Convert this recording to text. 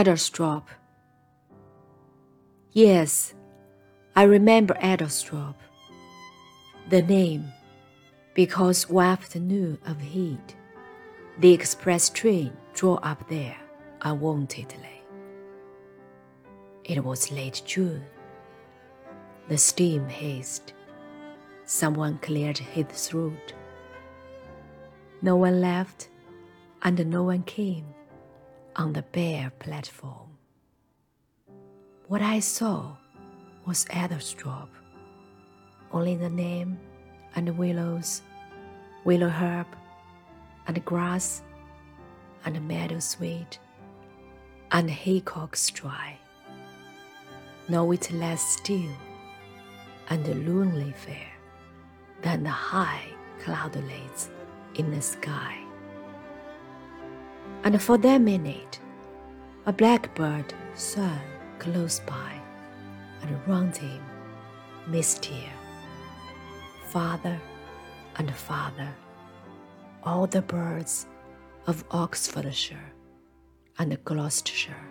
Adlestrop. Yes, I remember Adlestrop. The name, because one afternoon of heat, the express train drew up there unwontedly. It was late June. The steam hissed. Someone cleared his throat. No one left, and no one came on the bare platform. What I saw was Adlestrop, only the name and the willows, willow herb, and grass, and meadowsweet, and haycocks dry. No it less still and lonely fair than the high cloudlets in the sky. And for that minute, a blackbird sang close by, and round him, mistier, farther and farther, all the birds of Oxfordshire and Gloucestershire